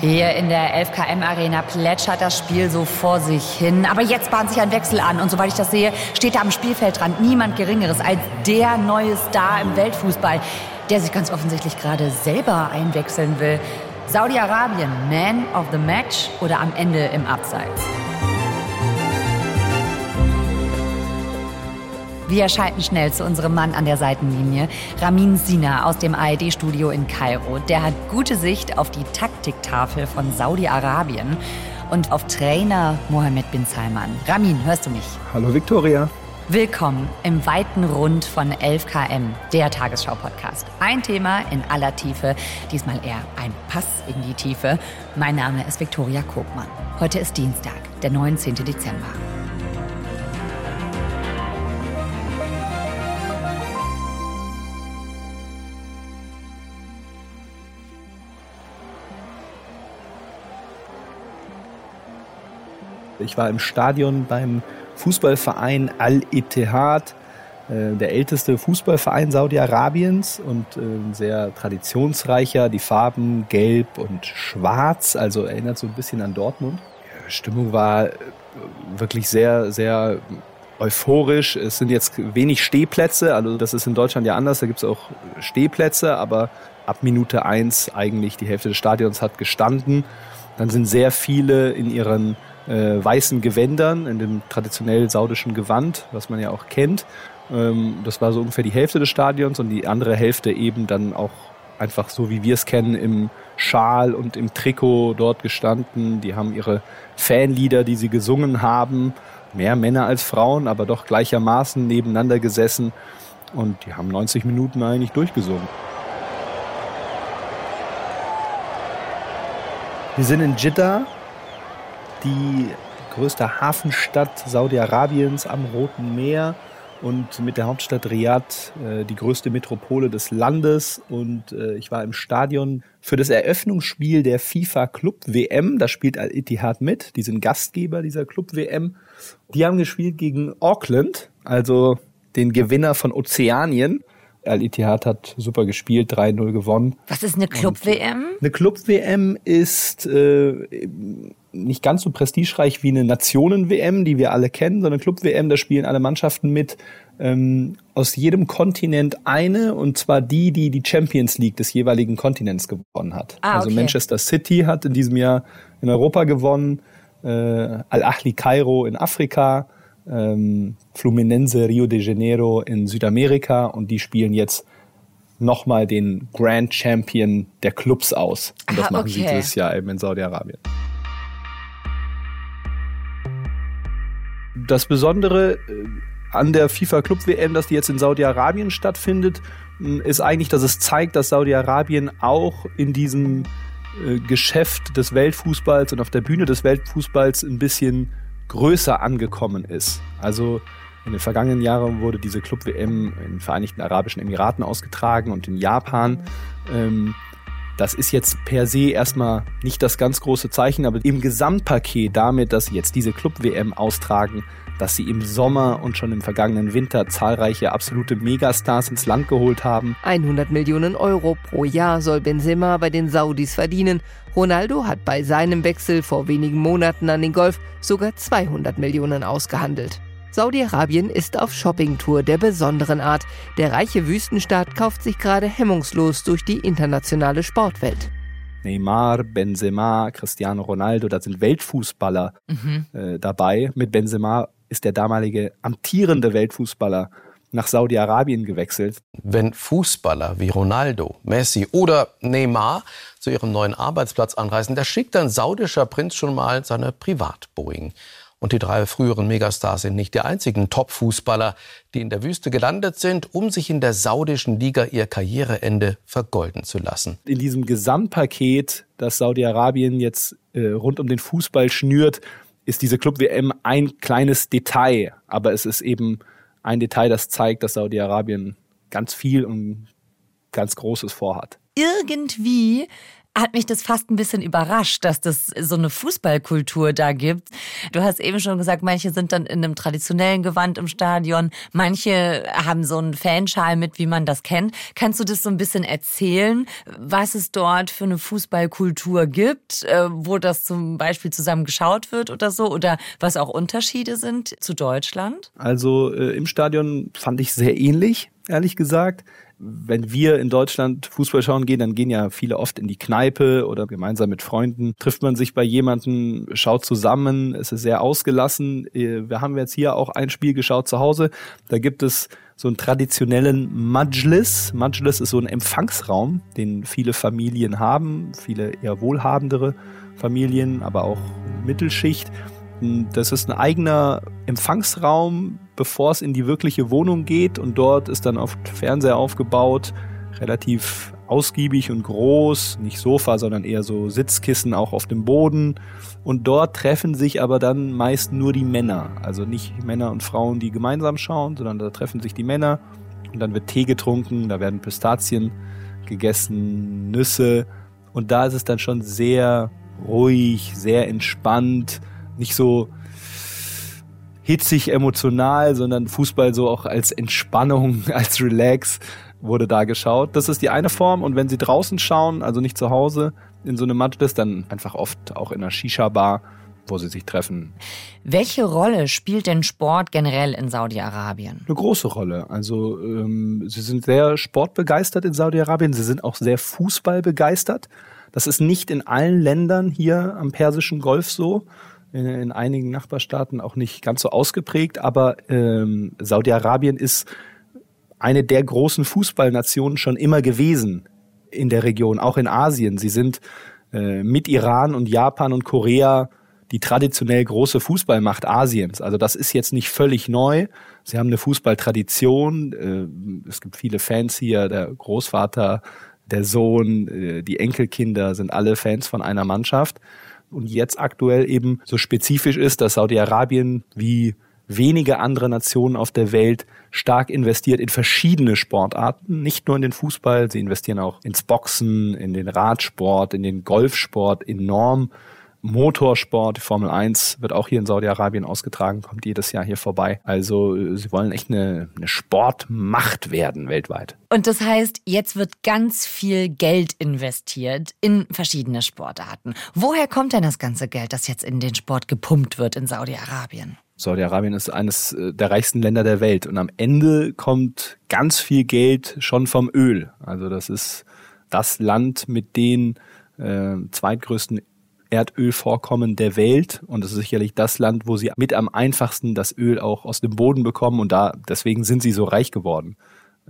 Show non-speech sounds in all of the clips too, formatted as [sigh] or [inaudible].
Hier in der 11KM Arena plätschert das Spiel so vor sich hin. Aber jetzt bahnt sich ein Wechsel an. Und soweit ich das sehe, steht da am Spielfeldrand niemand Geringeres als der neue Star im Weltfußball, der sich ganz offensichtlich gerade selber einwechseln will. Saudi-Arabien, Man of the Match oder am Ende im Abseits? Wir schalten schnell zu unserem Mann an der Seitenlinie, Ramin Sina aus dem ARD-Studio in Kairo. Der hat gute Sicht auf die Taktiktafel von Saudi-Arabien und auf Trainer Mohammed bin Salman. Ramin, hörst du mich? Hallo Viktoria. Willkommen im weiten Rund von 11KM, der Tagesschau-Podcast. Ein Thema in aller Tiefe, diesmal eher ein Pass in die Tiefe. Mein Name ist Viktoria Kogmann. Heute ist Dienstag, der 19. Dezember. Ich war im Stadion beim Fußballverein Al-Ittihad, äh, der älteste Fußballverein Saudi-Arabiens und äh, sehr traditionsreicher. Die Farben gelb und schwarz, also erinnert so ein bisschen an Dortmund. Die Stimmung war äh, wirklich sehr, sehr euphorisch. Es sind jetzt wenig Stehplätze, also das ist in Deutschland ja anders, da gibt es auch Stehplätze, aber ab Minute eins eigentlich die Hälfte des Stadions hat gestanden. Dann sind sehr viele in ihren äh, weißen Gewändern, in dem traditionell saudischen Gewand, was man ja auch kennt. Ähm, das war so ungefähr die Hälfte des Stadions und die andere Hälfte eben dann auch einfach so, wie wir es kennen, im Schal und im Trikot dort gestanden. Die haben ihre Fanlieder, die sie gesungen haben, mehr Männer als Frauen, aber doch gleichermaßen nebeneinander gesessen und die haben 90 Minuten eigentlich durchgesungen. Wir sind in Jeddah, die größte Hafenstadt Saudi-Arabiens am Roten Meer und mit der Hauptstadt Riyadh äh, die größte Metropole des Landes. Und äh, ich war im Stadion für das Eröffnungsspiel der FIFA Club WM. Da spielt Al-Ittihad mit. Die sind Gastgeber dieser Club WM. Die haben gespielt gegen Auckland, also den Gewinner von Ozeanien. Al-Ittihad hat super gespielt, 3-0 gewonnen. Was ist eine Club-WM? Eine Club-WM ist äh, nicht ganz so prestigereich wie eine Nationen-WM, die wir alle kennen, sondern Club-WM, da spielen alle Mannschaften mit ähm, aus jedem Kontinent eine, und zwar die, die die Champions League des jeweiligen Kontinents gewonnen hat. Ah, also okay. Also Manchester City hat in diesem Jahr in Europa gewonnen, äh, Al-Ahli Kairo in Afrika, ähm, Fluminense Rio de Janeiro in Südamerika und die spielen jetzt nochmal den Grand Champion der Clubs aus. Und das Aha, machen okay. sie dieses Jahr eben in Saudi-Arabien. Das Besondere äh, an der FIFA Club WM, dass die jetzt in Saudi-Arabien stattfindet, ist eigentlich, dass es zeigt, dass Saudi-Arabien auch in diesem äh, Geschäft des Weltfußballs und auf der Bühne des Weltfußballs ein bisschen größer angekommen ist. Also in den vergangenen Jahren wurde diese Club-WM in den Vereinigten Arabischen Emiraten ausgetragen und in Japan. Ähm, das ist jetzt per se erstmal nicht das ganz große Zeichen, aber im Gesamtpaket damit, dass sie jetzt diese Club-WM austragen, dass sie im Sommer und schon im vergangenen Winter zahlreiche absolute Megastars ins Land geholt haben. 100 Millionen Euro pro Jahr soll Benzema bei den Saudis verdienen. Ronaldo hat bei seinem Wechsel vor wenigen Monaten an den Golf sogar 200 Millionen ausgehandelt. Saudi-Arabien ist auf Shoppingtour der besonderen Art. Der reiche Wüstenstaat kauft sich gerade hemmungslos durch die internationale Sportwelt. Neymar, Benzema, Cristiano Ronaldo, da sind Weltfußballer mhm. äh, dabei. Mit Benzema ist der damalige amtierende Weltfußballer nach Saudi-Arabien gewechselt. Wenn Fußballer wie Ronaldo, Messi oder Neymar zu ihrem neuen Arbeitsplatz anreisen, da schickt ein saudischer Prinz schon mal seine Privat-Boeing. Und die drei früheren Megastars sind nicht die einzigen Top-Fußballer, die in der Wüste gelandet sind, um sich in der saudischen Liga ihr Karriereende vergolden zu lassen. In diesem Gesamtpaket, das Saudi-Arabien jetzt äh, rund um den Fußball schnürt, ist diese Club-WM ein kleines Detail. Aber es ist eben ein Detail, das zeigt, dass Saudi-Arabien ganz viel und ganz Großes vorhat. Irgendwie hat mich das fast ein bisschen überrascht, dass das so eine Fußballkultur da gibt. Du hast eben schon gesagt, manche sind dann in einem traditionellen Gewand im Stadion, manche haben so einen Fanschal mit, wie man das kennt. Kannst du das so ein bisschen erzählen, was es dort für eine Fußballkultur gibt, äh, wo das zum Beispiel zusammen geschaut wird oder so, oder was auch Unterschiede sind zu Deutschland? Also äh, im Stadion fand ich sehr ähnlich, ehrlich gesagt wenn wir in Deutschland Fußball schauen gehen, dann gehen ja viele oft in die Kneipe oder gemeinsam mit Freunden. Trifft man sich bei jemandem, schaut zusammen, es ist sehr ausgelassen. Äh, wir haben jetzt hier auch ein Spiel geschaut zu Hause. Da gibt es so einen traditionellen Majlis. Majlis ist so ein Empfangsraum, den viele Familien haben, viele eher wohlhabendere Familien, aber auch Mittelschicht. Das ist ein eigener Empfangsraum, bevor es in die wirkliche Wohnung geht. Und dort ist dann oft Fernseher aufgebaut, relativ ausgiebig und groß, nicht Sofa, sondern eher so Sitzkissen auch auf dem Boden. Und dort treffen sich aber dann meist nur die Männer. Also nicht Männer und Frauen, die gemeinsam schauen, sondern da treffen sich die Männer und dann wird Tee getrunken, da werden Pistazien gegessen, Nüsse. Und da ist es dann schon sehr ruhig, sehr entspannt nicht so hitzig emotional, sondern Fußball so auch als Entspannung, [laughs] als Relax wurde da geschaut. Das ist die eine Form. Und wenn Sie draußen schauen, also nicht zu Hause in so einem Majlis, dann einfach oft auch in einer Shisha-Bar, wo sie sich treffen. Welche Rolle spielt denn Sport generell in Saudi-Arabien? Eine große Rolle. Also ähm, sie sind sehr sportbegeistert in Saudi-Arabien. Sie sind auch sehr fußballbegeistert. Das ist nicht in allen Ländern hier am Persischen Golf so in, in einigen Nachbarstaaten auch nicht ganz so ausgeprägt, aber ähm, Saudi-Arabien ist eine der großen Fußballnationen schon immer gewesen in der Region, auch in Asien. Sie sind äh, mit Iran und Japan und Korea die traditionell große Fußballmacht Asiens. Also das ist jetzt nicht völlig neu. Sie haben eine Fußballtradition. Äh, es gibt viele Fans hier. Der Großvater, der Sohn, äh, die Enkelkinder sind alle Fans von einer Mannschaft und jetzt aktuell eben so spezifisch ist, dass Saudi-Arabien wie wenige andere Nationen auf der Welt stark investiert in verschiedene Sportarten, nicht nur in den Fußball, sie investieren auch ins Boxen, in den Radsport, in den Golfsport enorm Motorsport, die Formel 1 wird auch hier in Saudi-Arabien ausgetragen, kommt jedes Jahr hier vorbei. Also äh, sie wollen echt eine, eine Sportmacht werden weltweit. Und das heißt, jetzt wird ganz viel Geld investiert in verschiedene Sportarten. Woher kommt denn das ganze Geld, das jetzt in den Sport gepumpt wird in Saudi-Arabien? Saudi-Arabien ist eines äh, der reichsten Länder der Welt und am Ende kommt ganz viel Geld schon vom Öl. Also das ist das Land mit den äh, zweitgrößten Erdölvorkommen der Welt und es ist sicherlich das Land, wo sie mit am einfachsten das Öl auch aus dem Boden bekommen und da deswegen sind sie so reich geworden.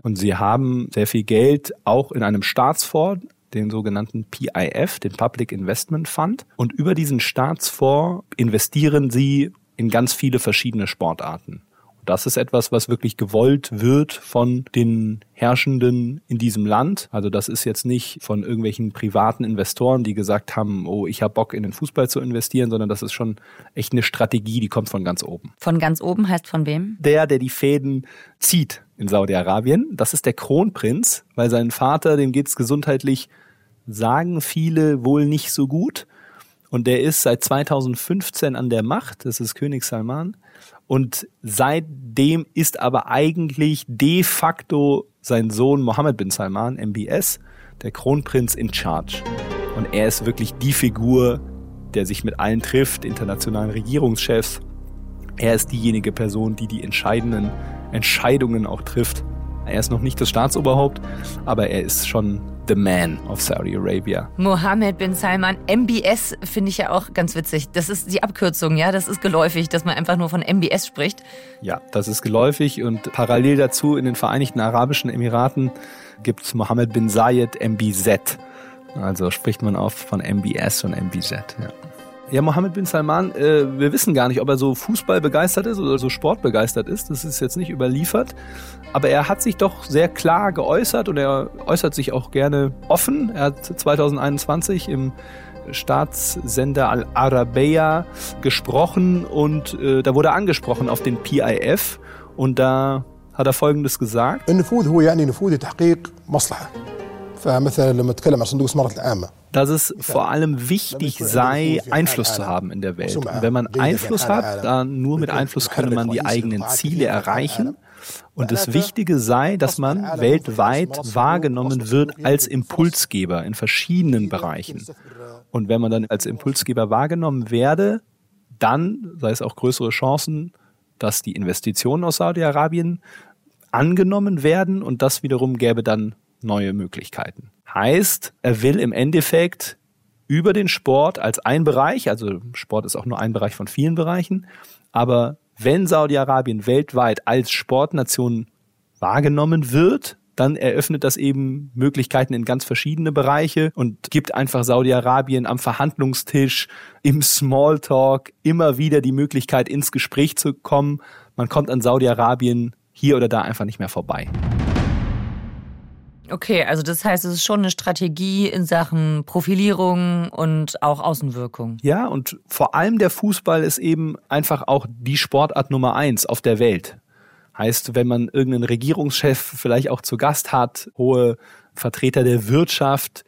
Und sie haben sehr viel Geld auch in einem Staatsfonds, den sogenannten PIF, den Public Investment Fund. Und über diesen Staatsfonds investieren sie in ganz viele verschiedene Sportarten. Das ist etwas, was wirklich gewollt wird von den Herrschenden in diesem Land. Also das ist jetzt nicht von irgendwelchen privaten Investoren, die gesagt haben, oh, ich habe Bock in den Fußball zu investieren, sondern das ist schon echt eine Strategie, die kommt von ganz oben. Von ganz oben heißt von wem? Der, der die Fäden zieht in Saudi-Arabien. Das ist der Kronprinz, weil sein Vater, dem geht's gesundheitlich, sagen viele wohl nicht so gut. Und der ist seit 2015 an der Macht. Das ist König Salman. Und seitdem ist aber eigentlich de facto sein Sohn Mohammed bin Salman, MBS, der Kronprinz in Charge. Und er ist wirklich die Figur, der sich mit allen trifft, internationalen Regierungschefs. Er ist diejenige Person, die die entscheidenden Entscheidungen auch trifft. Er ist noch nicht das Staatsoberhaupt, aber er ist schon the man of Saudi Arabia. Mohammed bin Salman, MBS finde ich ja auch ganz witzig. Das ist die Abkürzung, ja, das ist geläufig, dass man einfach nur von MBS spricht. Ja, das ist geläufig und parallel dazu in den Vereinigten Arabischen Emiraten gibt es Mohammed bin Zayed MBZ. Also spricht man oft von MBS und MBZ. Ja. Ja, Mohammed bin Salman, äh, wir wissen gar nicht, ob er so Fußball begeistert ist oder so Sport begeistert ist. Das ist jetzt nicht überliefert. Aber er hat sich doch sehr klar geäußert und er äußert sich auch gerne offen. Er hat 2021 im Staatssender Al Arabiya gesprochen und äh, da wurde er angesprochen auf den PIF und da hat er Folgendes gesagt. Dass es vor allem wichtig sei, Einfluss zu haben in der Welt. Und wenn man Einfluss hat, dann nur mit Einfluss könne man die eigenen Ziele erreichen. Und das Wichtige sei, dass man weltweit wahrgenommen wird als Impulsgeber in verschiedenen Bereichen. Und wenn man dann als Impulsgeber wahrgenommen werde, dann sei es auch größere Chancen, dass die Investitionen aus Saudi-Arabien angenommen werden und das wiederum gäbe dann neue Möglichkeiten. Heißt, er will im Endeffekt über den Sport als ein Bereich, also Sport ist auch nur ein Bereich von vielen Bereichen, aber wenn Saudi-Arabien weltweit als Sportnation wahrgenommen wird, dann eröffnet das eben Möglichkeiten in ganz verschiedene Bereiche und gibt einfach Saudi-Arabien am Verhandlungstisch, im Smalltalk immer wieder die Möglichkeit, ins Gespräch zu kommen. Man kommt an Saudi-Arabien hier oder da einfach nicht mehr vorbei. Okay, also das heißt, es ist schon eine Strategie in Sachen Profilierung und auch Außenwirkung. Ja, und vor allem der Fußball ist eben einfach auch die Sportart Nummer eins auf der Welt. Heißt, wenn man irgendeinen Regierungschef vielleicht auch zu Gast hat, hohe Vertreter der Wirtschaft,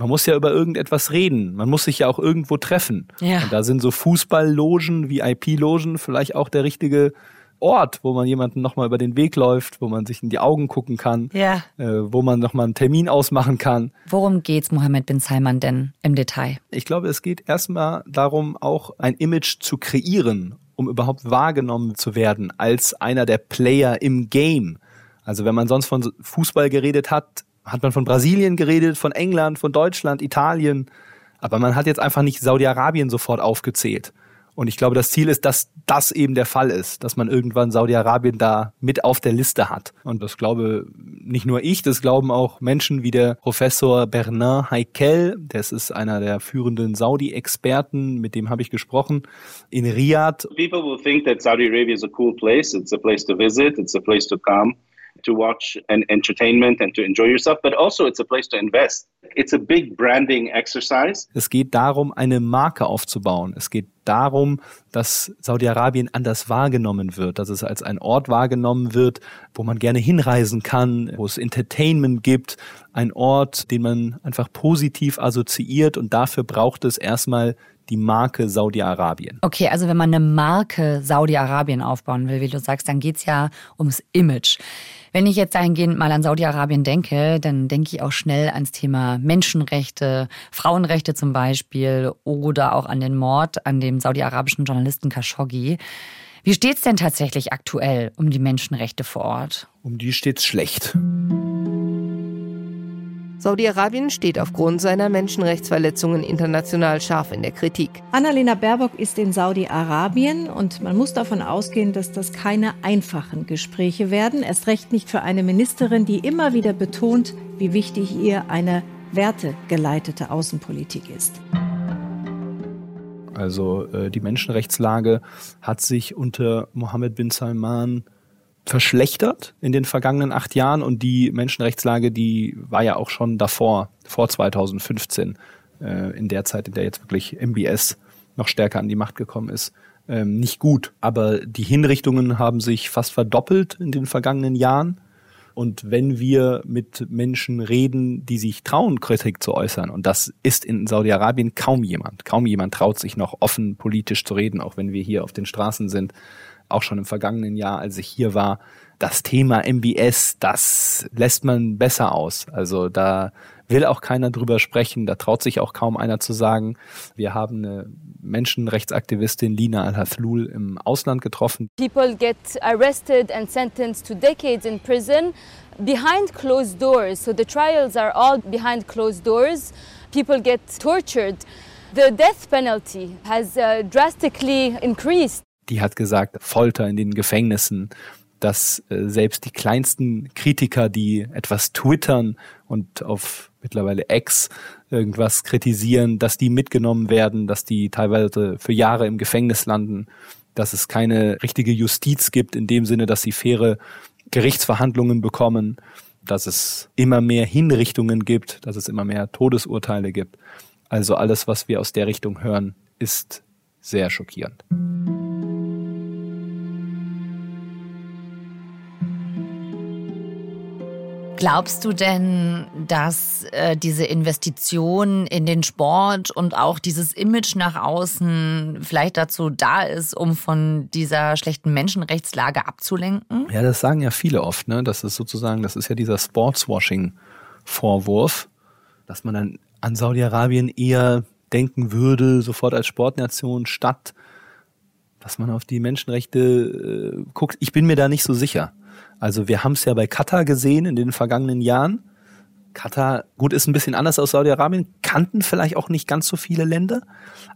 man muss ja über irgendetwas reden. Man muss sich ja auch irgendwo treffen. Ja. Und da sind so Fußballlogen, VIP-Logen vielleicht auch der richtige Ort, wo man jemanden nochmal über den Weg läuft, wo man sich in die Augen gucken kann, ja. äh, wo man nochmal einen Termin ausmachen kann. Worum geht's Mohammed bin Salman denn im Detail? Ich glaube, es geht erstmal darum, auch ein Image zu kreieren, um überhaupt wahrgenommen zu werden als einer der Player im Game. Also wenn man sonst von Fußball geredet hat, hat man von Brasilien geredet, von England, von Deutschland, Italien. Aber man hat jetzt einfach nicht Saudi-Arabien sofort aufgezählt. Und ich glaube, das Ziel ist, dass das eben der Fall ist, dass man irgendwann Saudi-Arabien da mit auf der Liste hat. Und das glaube nicht nur ich, das glauben auch Menschen wie der Professor Bernard Heikel. Das ist einer der führenden Saudi-Experten, mit dem habe ich gesprochen, in Riyadh. People will think that Saudi Arabia is a cool place. It's a place to visit. It's a place to come to watch and entertainment and to enjoy yourself, but also it's a place to invest. It's a big branding exercise. Es geht darum, eine Marke aufzubauen. Es geht darum, dass Saudi-Arabien anders wahrgenommen wird, dass es als ein Ort wahrgenommen wird, wo man gerne hinreisen kann, wo es Entertainment gibt, ein Ort, den man einfach positiv assoziiert und dafür braucht es erstmal die Marke Saudi-Arabien. Okay, also wenn man eine Marke Saudi-Arabien aufbauen will, wie du sagst, dann geht es ja ums Image. Wenn ich jetzt dahingehend mal an Saudi-Arabien denke, dann denke ich auch schnell ans Thema Menschenrechte, Frauenrechte zum Beispiel oder auch an den Mord an dem saudi-arabischen Journalisten Khashoggi. Wie steht es denn tatsächlich aktuell um die Menschenrechte vor Ort? Um die steht es schlecht. Saudi-Arabien steht aufgrund seiner Menschenrechtsverletzungen international scharf in der Kritik. Annalena Baerbock ist in Saudi-Arabien und man muss davon ausgehen, dass das keine einfachen Gespräche werden. Erst recht nicht für eine Ministerin, die immer wieder betont, wie wichtig ihr eine wertegeleitete Außenpolitik ist. Also äh, die Menschenrechtslage hat sich unter Mohammed bin Salman verschlechtert in den vergangenen acht Jahren und die Menschenrechtslage, die war ja auch schon davor, vor 2015, äh, in der Zeit, in der jetzt wirklich MBS noch stärker an die Macht gekommen ist, ähm, nicht gut. Aber die Hinrichtungen haben sich fast verdoppelt in den vergangenen Jahren. Und wenn wir mit Menschen reden, die sich trauen, Kritik zu äußern, und das ist in Saudi-Arabien kaum jemand, kaum jemand traut sich noch offen politisch zu reden, auch wenn wir hier auf den Straßen sind, auch schon im vergangenen Jahr, als ich hier war, das Thema MBS, das lässt man besser aus. Also da will auch keiner drüber sprechen, da traut sich auch kaum einer zu sagen. Wir haben eine Menschenrechtsaktivistin Lina Al-Hathlul im Ausland getroffen. People get arrested and sentenced to decades in prison behind closed doors. So the trials are all behind closed doors. People get tortured. The death penalty has uh, drastically increased die hat gesagt, Folter in den Gefängnissen, dass äh, selbst die kleinsten Kritiker, die etwas twittern und auf mittlerweile X irgendwas kritisieren, dass die mitgenommen werden, dass die teilweise für Jahre im Gefängnis landen, dass es keine richtige Justiz gibt in dem Sinne, dass sie faire Gerichtsverhandlungen bekommen, dass es immer mehr Hinrichtungen gibt, dass es immer mehr Todesurteile gibt. Also alles, was wir aus der Richtung hören, ist sehr schockierend. Glaubst du denn, dass äh, diese Investition in den Sport und auch dieses Image nach außen vielleicht dazu da ist, um von dieser schlechten Menschenrechtslage abzulenken? Ja, das sagen ja viele oft, ne? Das ist sozusagen, das ist ja dieser Sportswashing-Vorwurf, dass man dann an Saudi-Arabien eher denken würde, sofort als Sportnation, statt dass man auf die Menschenrechte äh, guckt. Ich bin mir da nicht so sicher. Also wir haben es ja bei Katar gesehen in den vergangenen Jahren. Katar, gut, ist ein bisschen anders aus Saudi-Arabien, kannten vielleicht auch nicht ganz so viele Länder,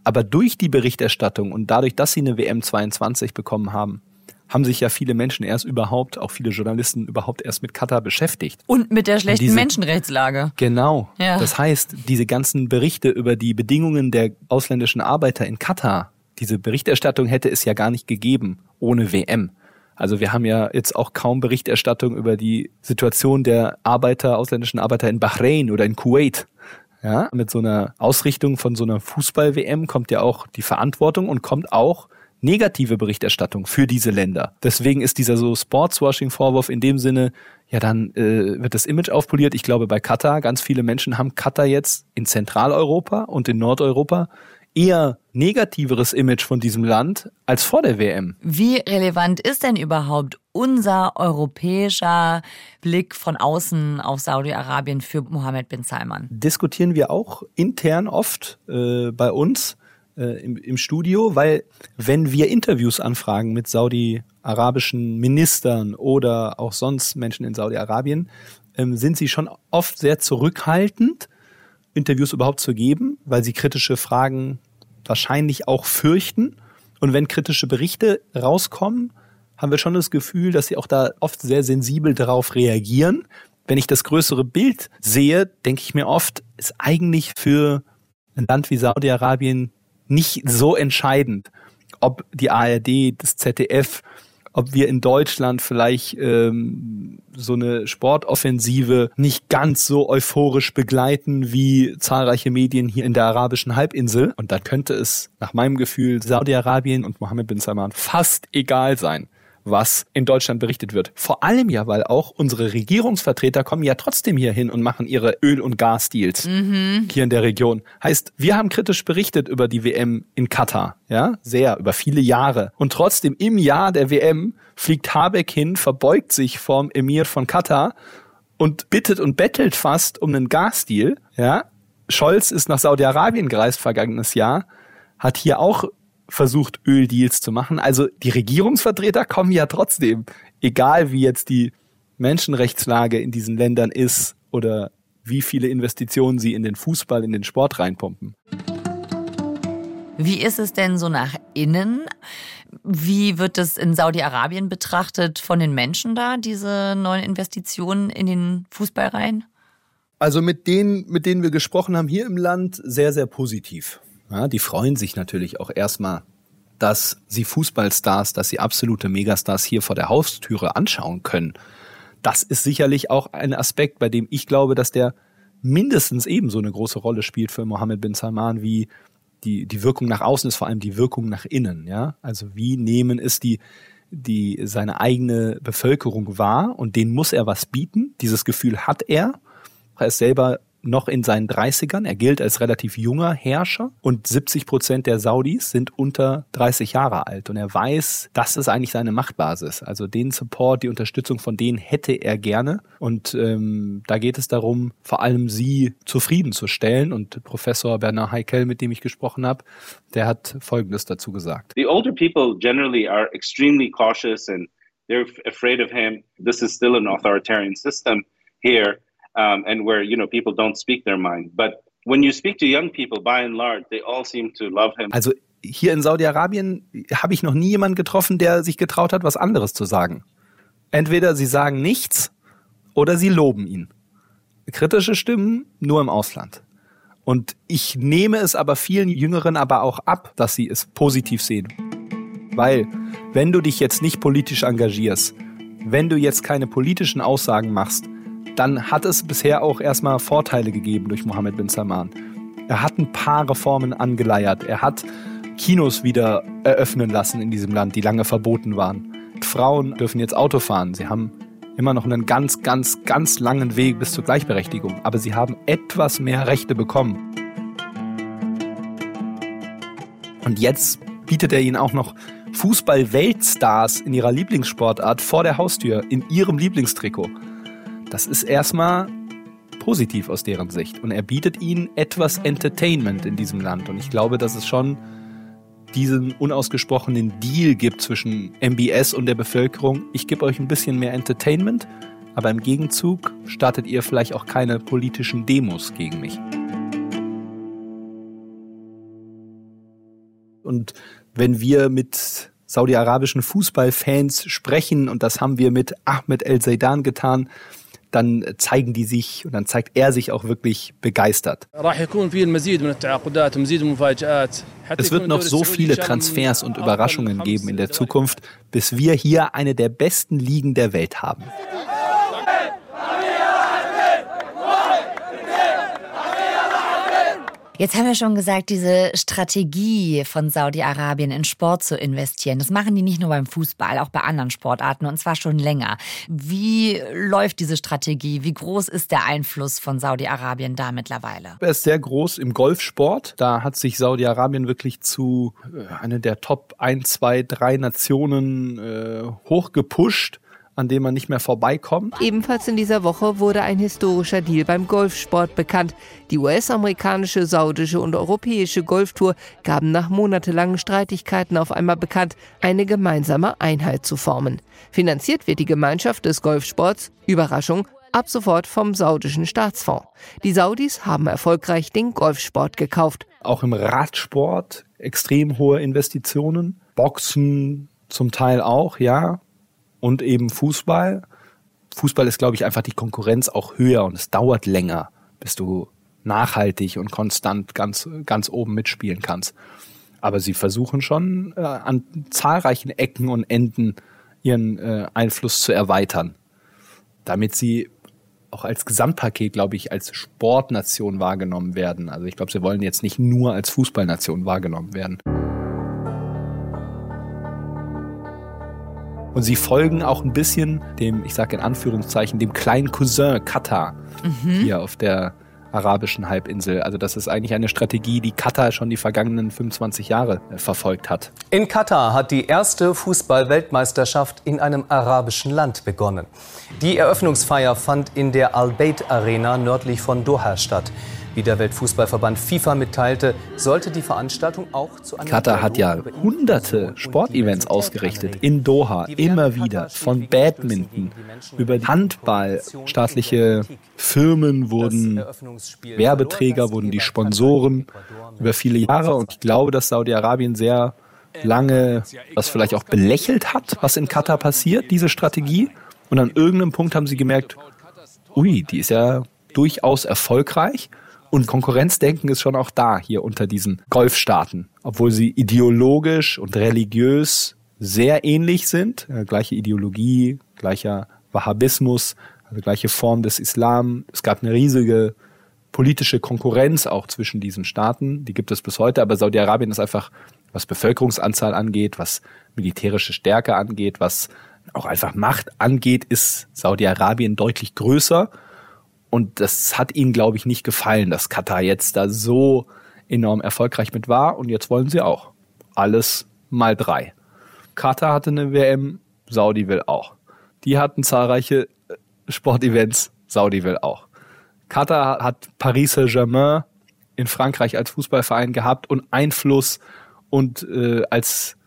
aber durch die Berichterstattung und dadurch, dass sie eine WM 22 bekommen haben, haben sich ja viele Menschen erst überhaupt, auch viele Journalisten überhaupt erst mit Katar beschäftigt. Und mit der schlechten diese, Menschenrechtslage. Genau. Ja. Das heißt, diese ganzen Berichte über die Bedingungen der ausländischen Arbeiter in Katar, diese Berichterstattung hätte es ja gar nicht gegeben ohne WM. Also wir haben ja jetzt auch kaum Berichterstattung über die Situation der Arbeiter, ausländischen Arbeiter in Bahrain oder in Kuwait. Ja, mit so einer Ausrichtung von so einer Fußball-WM kommt ja auch die Verantwortung und kommt auch negative Berichterstattung für diese Länder. Deswegen ist dieser so Sportswashing-Vorwurf in dem Sinne, ja, dann äh, wird das Image aufpoliert. Ich glaube, bei Katar, ganz viele Menschen haben Katar jetzt in Zentraleuropa und in Nordeuropa eher negativeres Image von diesem Land als vor der WM. Wie relevant ist denn überhaupt unser europäischer Blick von außen auf Saudi-Arabien für Mohammed bin Salman? Diskutieren wir auch intern oft äh, bei uns äh, im, im Studio, weil wenn wir Interviews anfragen mit saudi-arabischen Ministern oder auch sonst Menschen in Saudi-Arabien, ähm, sind sie schon oft sehr zurückhaltend Interviews überhaupt zu geben, weil sie kritische Fragen wahrscheinlich auch fürchten. Und wenn kritische Berichte rauskommen, haben wir schon das Gefühl, dass sie auch da oft sehr sensibel darauf reagieren. Wenn ich das größere Bild sehe, denke ich mir oft, ist eigentlich für ein Land wie Saudi-Arabien nicht so entscheidend, ob die ARD, das ZDF ob wir in Deutschland vielleicht ähm, so eine Sportoffensive nicht ganz so euphorisch begleiten wie zahlreiche Medien hier in der arabischen Halbinsel. Und da könnte es nach meinem Gefühl Saudi-Arabien und Mohammed bin Salman fast egal sein, was in Deutschland berichtet wird. Vor allem ja, weil auch unsere Regierungsvertreter kommen ja trotzdem hier hin und machen ihre Öl- und Gasdeals mhm. hier in der Region. Heißt, wir haben kritisch berichtet über die WM in Katar, ja, sehr, über viele Jahre. Und trotzdem im Jahr der WM fliegt Habeck hin, verbeugt sich vorm Emir von Katar und bittet und bettelt fast um einen Gasdeal, ja. Scholz ist nach Saudi-Arabien gereist vergangenes Jahr, hat hier auch versucht, Öldeals zu machen. Also die Regierungsvertreter kommen ja trotzdem, egal wie jetzt die Menschenrechtslage in diesen Ländern ist oder wie viele Investitionen sie in den Fußball, in den Sport reinpumpen. Wie ist es denn so nach innen? Wie wird es in Saudi-Arabien betrachtet von den Menschen da, diese neuen Investitionen in den Fußball rein? Also mit denen, mit denen wir gesprochen haben hier im Land, sehr, sehr positiv. Ja, die freuen sich natürlich auch erstmal, dass sie Fußballstars, dass sie absolute Megastars hier vor der Haustüre anschauen können. Das ist sicherlich auch ein Aspekt, bei dem ich glaube, dass der mindestens ebenso eine große Rolle spielt für Mohammed bin Salman wie die, die Wirkung nach außen ist vor allem die Wirkung nach innen, ja. Also wie nehmen es die, die, seine eigene Bevölkerung wahr und denen muss er was bieten. Dieses Gefühl hat er. Er ist selber noch in seinen 30ern. Er gilt als relativ junger Herrscher und 70 Prozent der Saudis sind unter 30 Jahre alt. Und er weiß, das ist eigentlich seine Machtbasis. Also den Support, die Unterstützung von denen hätte er gerne. Und ähm, da geht es darum, vor allem sie zufriedenzustellen. Und Professor Bernard Heikel, mit dem ich gesprochen habe, der hat Folgendes dazu gesagt. The older people generally are extremely cautious and they're afraid of him. This is still an authoritarian system here um, and where you know people don't speak their mind. But when you speak to young people, by and large, they all seem to love him. Also hier in Saudi-Arabien habe ich noch nie jemanden getroffen, der sich getraut hat, was anderes zu sagen. Entweder sie sagen nichts oder sie loben ihn. Kritische Stimmen nur im Ausland. Und ich nehme es aber vielen Jüngeren aber auch ab, dass sie es positiv sehen. Weil, wenn du dich jetzt nicht politisch engagierst, wenn du jetzt keine politischen Aussagen machst, dann hat es bisher auch erstmal Vorteile gegeben durch Mohammed bin Salman. Er hat ein paar Reformen angeleiert. Er hat Kinos wieder eröffnen lassen in diesem Land, die lange verboten waren. Frauen dürfen jetzt Auto fahren. Sie haben immer noch einen ganz, ganz, ganz langen Weg bis zur Gleichberechtigung. Aber sie haben etwas mehr Rechte bekommen. Und jetzt bietet er ihnen auch noch Fußball-Weltstars in ihrer Lieblingssportart vor der Haustür, in ihrem Lieblingstrikot. Das ist erstmal positiv aus deren Sicht. Und er bietet ihnen etwas Entertainment in diesem Land. Und ich glaube, dass es schon diesen unausgesprochenen Deal gibt zwischen MBS und der Bevölkerung. Ich gebe euch ein bisschen mehr Entertainment, aber im Gegenzug startet ihr vielleicht auch keine politischen Demos gegen mich. Und wenn wir mit saudi-arabischen Fußballfans sprechen, und das haben wir mit Ahmed El Zaidan getan, dann zeigen die sich und dann zeigt er sich auch wirklich begeistert. Es wird noch so viele Transfers und Überraschungen geben in der Zukunft, bis wir hier eine der besten Ligen der Welt haben. Jetzt haben wir schon gesagt, diese Strategie von Saudi-Arabien in Sport zu investieren, das machen die nicht nur beim Fußball, auch bei anderen Sportarten und zwar schon länger. Wie läuft diese Strategie? Wie groß ist der Einfluss von Saudi-Arabien da mittlerweile? Er ist sehr groß im Golfsport. Da hat sich Saudi-Arabien wirklich zu äh, einer der Top 1, 2, 3 Nationen äh, hochgepusht an dem man nicht mehr vorbeikommt. Ebenfalls in dieser Woche wurde ein historischer Deal beim Golfsport bekannt. Die US-amerikanische, saudische und europäische Golftour gaben nach monatelangen Streitigkeiten auf einmal bekannt, eine gemeinsame Einheit zu formen. Finanziert wird die Gemeinschaft des Golfsports, Überraschung, ab sofort vom saudischen Staatsfonds. Die Saudis haben erfolgreich den Golfsport gekauft. Auch im Radsport extrem hohe Investitionen, Boxen zum Teil auch, ja und eben Fußball. Fußball ist, glaube ich, einfach die Konkurrenz auch höher und es dauert länger, bis du nachhaltig und konstant ganz, ganz oben mitspielen kannst. Aber sie versuchen schon äh, an zahlreichen Ecken und Enden ihren äh, Einfluss zu erweitern, damit sie auch als Gesamtpaket, glaube ich, als Sportnation wahrgenommen werden. Also ich glaube, sie wollen jetzt nicht nur als Fußballnation wahrgenommen werden. Und sie folgen auch ein bisschen dem, ich sage in Anführungszeichen, dem kleinen Cousin Katar mhm. hier auf der arabischen Halbinsel. Also das ist eigentlich eine Strategie, die Katar schon die vergangenen 25 Jahre äh, verfolgt hat. In Katar hat die erste Fußball-Weltmeisterschaft in einem arabischen Land begonnen. Die Eröffnungsfeier fand in der Al-Bayt Arena nördlich von Doha statt. Wie der Weltfußballverband FIFA mitteilte, sollte die Veranstaltung auch zu einem Katar hat ja hunderte Sportevents ausgerichtet in Doha, immer wieder, von Badminton über Handball. Staatliche Firmen wurden Werbeträger, wurden die Sponsoren über viele Jahre. Und ich glaube, dass Saudi-Arabien sehr lange das vielleicht auch belächelt hat, was in Katar passiert, diese Strategie. Und an irgendeinem Punkt haben sie gemerkt, ui, die ist ja durchaus erfolgreich. Und Konkurrenzdenken ist schon auch da hier unter diesen Golfstaaten, obwohl sie ideologisch und religiös sehr ähnlich sind, äh, gleiche Ideologie, gleicher Wahhabismus, also gleiche Form des Islam. Es gab eine riesige politische Konkurrenz auch zwischen diesen Staaten, die gibt es bis heute, aber Saudi-Arabien ist einfach, was Bevölkerungsanzahl angeht, was militärische Stärke angeht, was auch einfach Macht angeht, ist Saudi-Arabien deutlich größer und das hat ihnen, glaube ich, nicht gefallen, dass Katar jetzt da so enorm erfolgreich mit war. Und jetzt wollen sie auch. Alles mal drei. Katar hatte eine WM, Saudi will auch. Die hatten zahlreiche äh, Sportevents, Saudi will auch. Katar hat Paris Saint-Germain in Frankreich als Fußballverein gehabt und Einfluss und äh, als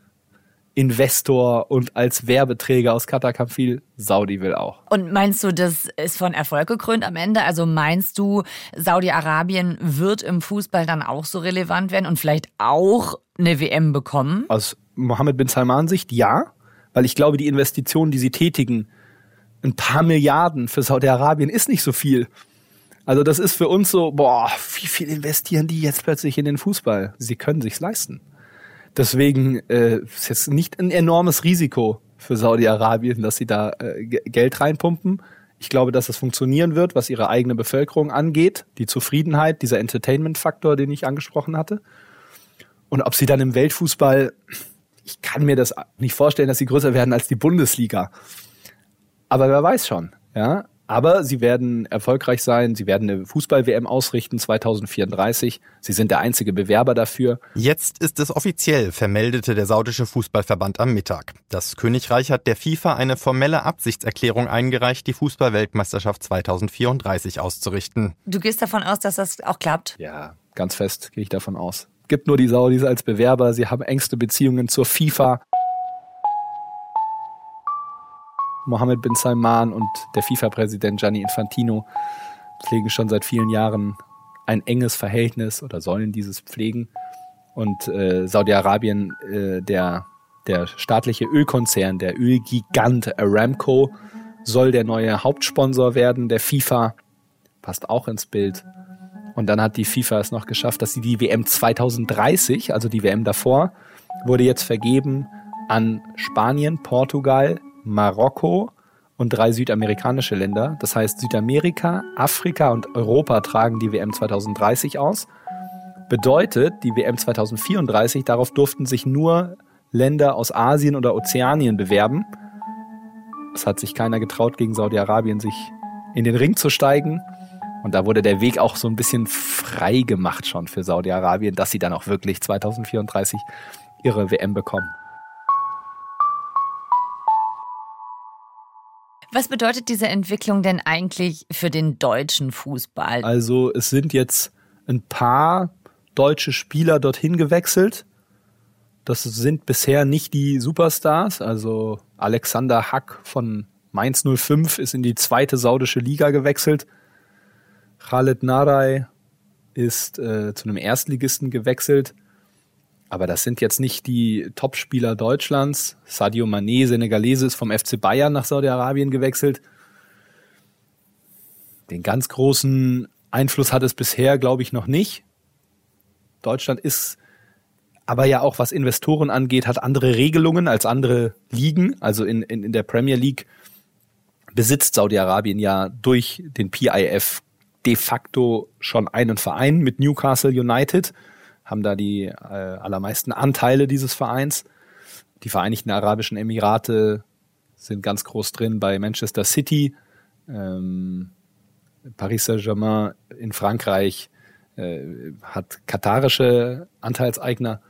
Investor und als Werbeträger aus Katar kam viel, Saudi will auch. Und meinst du, das ist von Erfolg gekrönt am Ende? Also meinst du, Saudi-Arabien wird im Fußball dann auch so relevant werden und vielleicht auch eine WM bekommen? Aus Mohammed bin Salman Sicht ja, weil ich glaube, die Investitionen, die sie tätigen, ein paar Milliarden für Saudi-Arabien ist nicht so viel. Also das ist für uns so, boah, wie viel investieren die jetzt plötzlich in den Fußball? Sie können sich's leisten. Deswegen äh, ist jetzt nicht ein enormes Risiko für Saudi-Arabien, dass sie da äh, Geld reinpumpen. Ich glaube, dass es funktionieren wird, was ihre eigene Bevölkerung angeht, die Zufriedenheit, dieser Entertainment-Faktor, den ich angesprochen hatte. Und ob sie dann im Weltfußball, ich kann mir das nicht vorstellen, dass sie größer werden als die Bundesliga. Aber wer weiß schon, ja. Aber sie werden erfolgreich sein. Sie werden eine Fußball-WM ausrichten 2034. Sie sind der einzige Bewerber dafür. Jetzt ist es offiziell, vermeldete der saudische Fußballverband am Mittag. Das Königreich hat der FIFA eine formelle Absichtserklärung eingereicht, die Fußball-Weltmeisterschaft 2034 auszurichten. Du gehst davon aus, dass das auch klappt? Ja, ganz fest gehe ich davon aus. Gibt nur die Saudis als Bewerber. Sie haben engste Beziehungen zur FIFA. Mohammed bin Salman und der FIFA-Präsident Gianni Infantino pflegen schon seit vielen Jahren ein enges Verhältnis oder sollen dieses pflegen. Und äh, Saudi-Arabien, äh, der, der staatliche Ölkonzern, der Ölgigant Aramco, soll der neue Hauptsponsor werden der FIFA. Passt auch ins Bild. Und dann hat die FIFA es noch geschafft, dass sie die WM 2030, also die WM davor, wurde jetzt vergeben an Spanien, Portugal, Marokko und drei südamerikanische Länder. Das heißt, Südamerika, Afrika und Europa tragen die WM 2030 aus. Bedeutet, die WM 2034, darauf durften sich nur Länder aus Asien oder Ozeanien bewerben. Es hat sich keiner getraut, gegen Saudi-Arabien sich in den Ring zu steigen. Und da wurde der Weg auch so ein bisschen frei gemacht schon für Saudi-Arabien, dass sie dann auch wirklich 2034 ihre WM bekommen. Was bedeutet diese Entwicklung denn eigentlich für den deutschen Fußball? Also es sind jetzt ein paar deutsche Spieler dorthin gewechselt. Das sind bisher nicht die Superstars. Also Alexander Hack von Mainz 05 ist in die zweite saudische Liga gewechselt. Khaled Naray ist äh, zu einem Erstligisten gewechselt. Aber das sind jetzt nicht die Topspieler Deutschlands. Sadio Mané, Senegalese, ist vom FC Bayern nach Saudi-Arabien gewechselt. Den ganz großen Einfluss hat es bisher, glaube ich, noch nicht. Deutschland ist aber ja auch, was Investoren angeht, hat andere Regelungen als andere Ligen. Also in, in, in der Premier League besitzt Saudi-Arabien ja durch den PIF de facto schon einen Verein mit Newcastle United haben da die äh, allermeisten Anteile dieses Vereins. Die Vereinigten Arabischen Emirate sind ganz groß drin bei Manchester City, ähm, Paris Saint-Germain in Frankreich äh, hat katarische Anteilseigner.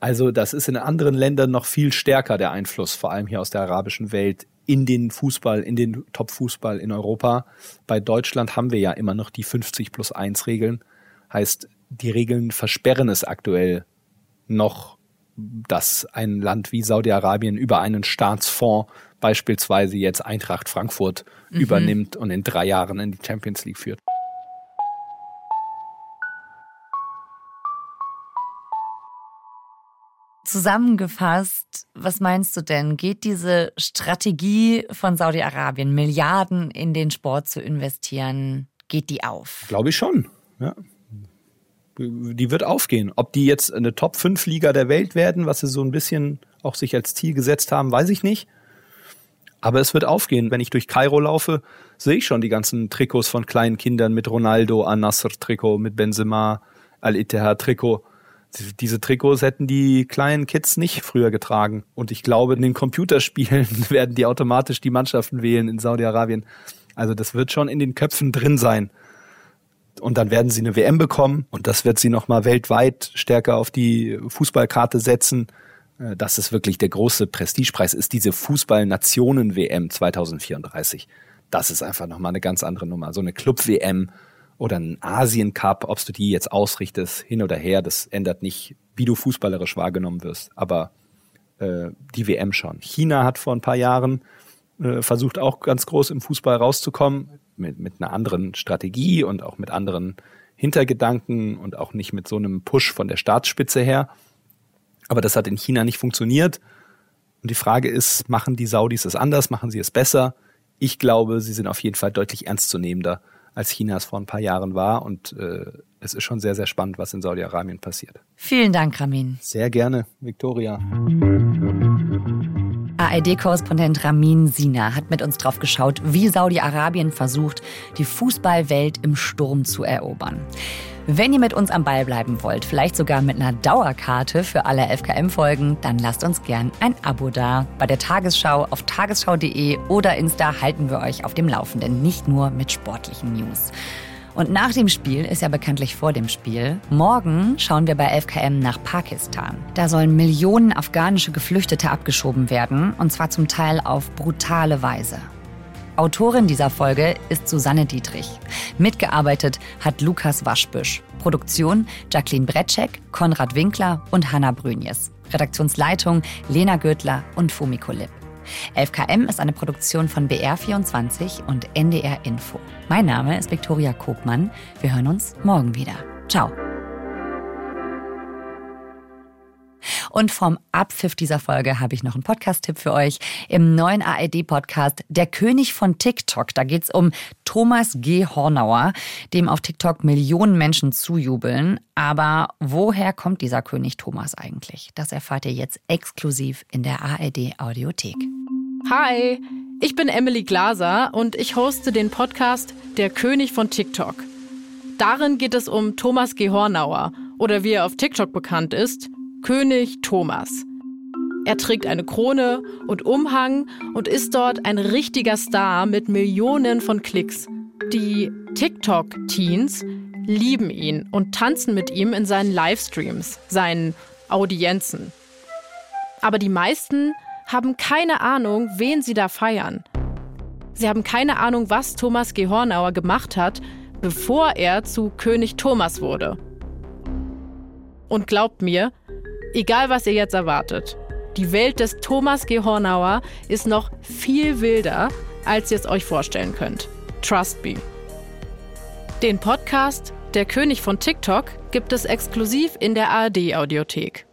Also das ist in anderen Ländern noch viel stärker der Einfluss, vor allem hier aus der arabischen Welt, in den Fußball, in den Top-Fußball in Europa. Bei Deutschland haben wir ja immer noch die 50 plus 1 Regeln. Heißt, die Regeln versperren es aktuell noch, dass ein Land wie Saudi-Arabien über einen Staatsfonds beispielsweise jetzt Eintracht Frankfurt mhm. übernimmt und in drei Jahren in die Champions League führt. Zusammengefasst, was meinst du denn? Geht diese Strategie von Saudi-Arabien, Milliarden in den Sport zu investieren, geht die auf? Glaube ich schon. Ja die wird aufgehen. Ob die jetzt eine Top-5-Liga der Welt werden, was sie so ein bisschen auch sich als Ziel gesetzt haben, weiß ich nicht. Aber es wird aufgehen. Wenn ich durch Kairo laufe, sehe ich schon die ganzen Trikots von kleinen Kindern mit Ronaldo, Al-Nasr-Trikot, mit Benzema, Al-Ittihad-Trikot. Diese Trikots hätten die kleinen Kids nicht früher getragen. Und ich glaube, in den Computerspielen [laughs] werden die automatisch die Mannschaften wählen in Saudi-Arabien. Also das wird schon in den Köpfen drin sein und dann werden sie eine WM bekommen und das wird sie nochmal weltweit stärker auf die Fußballkarte setzen. Äh, dass es wirklich der große Prestigepreis ist, diese Fußball-Nationen-WM 2034. Das ist einfach nochmal eine ganz andere Nummer. So eine Club-WM oder ein Asien-Cup, ob du die jetzt ausrichtest, hin oder her, das ändert nicht, wie du fußballerisch wahrgenommen wirst. Aber äh, die WM schon. China hat vor ein paar Jahren äh, versucht auch ganz groß im Fußball rauszukommen mit, mit einer anderen Strategie und auch mit anderen Hintergedanken und auch nicht mit so einem Push von der Staatsspitze her. Aber das hat in China nicht funktioniert. Und die Frage ist, machen die Saudis es anders? Machen sie es besser? Ich glaube, sie sind auf jeden Fall deutlich ernstzunehmender, als China es vor ein paar Jahren war. Und äh, es ist schon sehr, sehr spannend, was in Saudi-Arabien passiert. Vielen Dank, Ramin. Sehr gerne, Victoria. ARD-Korrespondent Ramin Sina hat mit uns drauf geschaut, wie Saudi-Arabien versucht, die Fußballwelt im Sturm zu erobern. Wenn ihr mit uns am Ball bleiben wollt, vielleicht sogar mit einer Dauerkarte für alle FKM-Folgen, dann lasst uns gern ein Abo da. Bei der Tagesschau auf tagesschau.de oder Insta halten wir euch auf dem Laufenden, nicht nur mit sportlichen News. Und nach dem Spiel ist ja bekanntlich vor dem Spiel. Morgen schauen wir bei 11KM nach Pakistan. Da sollen Millionen afghanische Geflüchtete abgeschoben werden, und zwar zum Teil auf brutale Weise. Autorin dieser Folge ist Susanne Dietrich. Mitgearbeitet hat Lukas Waschbüsch. Produktion Jacqueline Bretschek, Konrad Winkler und Hanna Brünjes. Redaktionsleitung Lena Gödler und Fumiko Lipp. 11KM ist eine Produktion von BR24 und NDR Info. Mein Name ist Viktoria Kogmann. Wir hören uns morgen wieder. Ciao. Und vom Abpfiff dieser Folge habe ich noch einen Podcast-Tipp für euch. Im neuen ARD-Podcast Der König von TikTok. Da geht es um Thomas G. Hornauer, dem auf TikTok Millionen Menschen zujubeln. Aber woher kommt dieser König Thomas eigentlich? Das erfahrt ihr jetzt exklusiv in der ARD-Audiothek. Hi, ich bin Emily Glaser und ich hoste den Podcast Der König von TikTok. Darin geht es um Thomas G. Hornauer oder wie er auf TikTok bekannt ist, König Thomas. Er trägt eine Krone und Umhang und ist dort ein richtiger Star mit Millionen von Klicks. Die TikTok-Teens lieben ihn und tanzen mit ihm in seinen Livestreams, seinen Audienzen. Aber die meisten haben keine Ahnung, wen sie da feiern. Sie haben keine Ahnung, was Thomas G. Hornauer gemacht hat, bevor er zu König Thomas wurde. Und glaubt mir, Egal, was ihr jetzt erwartet, die Welt des Thomas G. Hornauer ist noch viel wilder, als ihr es euch vorstellen könnt. Trust me. Den Podcast Der König von TikTok gibt es exklusiv in der ARD-Audiothek.